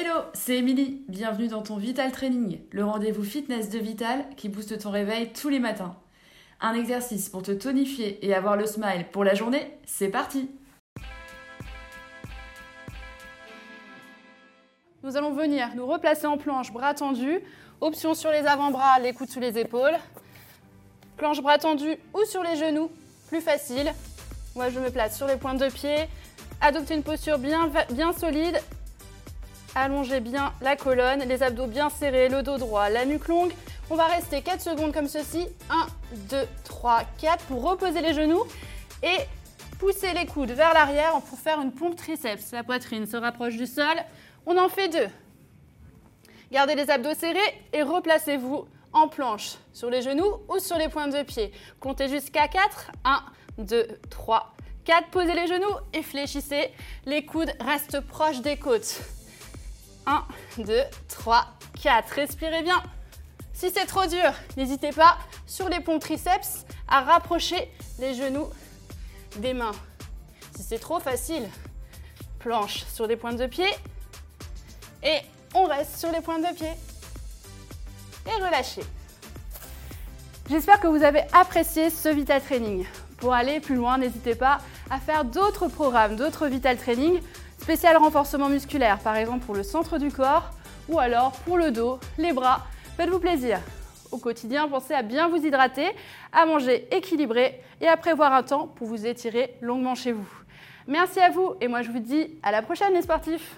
Hello, c'est Émilie. Bienvenue dans ton Vital Training, le rendez-vous fitness de Vital qui booste ton réveil tous les matins. Un exercice pour te tonifier et avoir le smile pour la journée, c'est parti Nous allons venir nous replacer en planche, bras tendus. Option sur les avant-bras, les coudes sous les épaules. Planche bras tendus ou sur les genoux, plus facile. Moi, je me place sur les pointes de pied. Adoptez une posture bien solide. Allongez bien la colonne, les abdos bien serrés, le dos droit, la nuque longue. On va rester 4 secondes comme ceci. 1, 2, 3, 4 pour reposer les genoux et pousser les coudes vers l'arrière pour faire une pompe triceps. La poitrine se rapproche du sol. On en fait deux. Gardez les abdos serrés et replacez-vous en planche sur les genoux ou sur les pointes de pied. Comptez jusqu'à 4. 1, 2, 3, 4. Posez les genoux et fléchissez. Les coudes restent proches des côtes. 1, 2, 3, 4. Respirez bien. Si c'est trop dur, n'hésitez pas sur les pompes triceps à rapprocher les genoux des mains. Si c'est trop facile, planche sur des pointes de pied et on reste sur les pointes de pied. Et relâchez. J'espère que vous avez apprécié ce Vital Training. Pour aller plus loin, n'hésitez pas à faire d'autres programmes, d'autres Vital Training, spécial renforcement musculaire, par exemple pour le centre du corps, ou alors pour le dos, les bras. Faites-vous plaisir. Au quotidien, pensez à bien vous hydrater, à manger équilibré et à prévoir un temps pour vous étirer longuement chez vous. Merci à vous et moi je vous dis à la prochaine les sportifs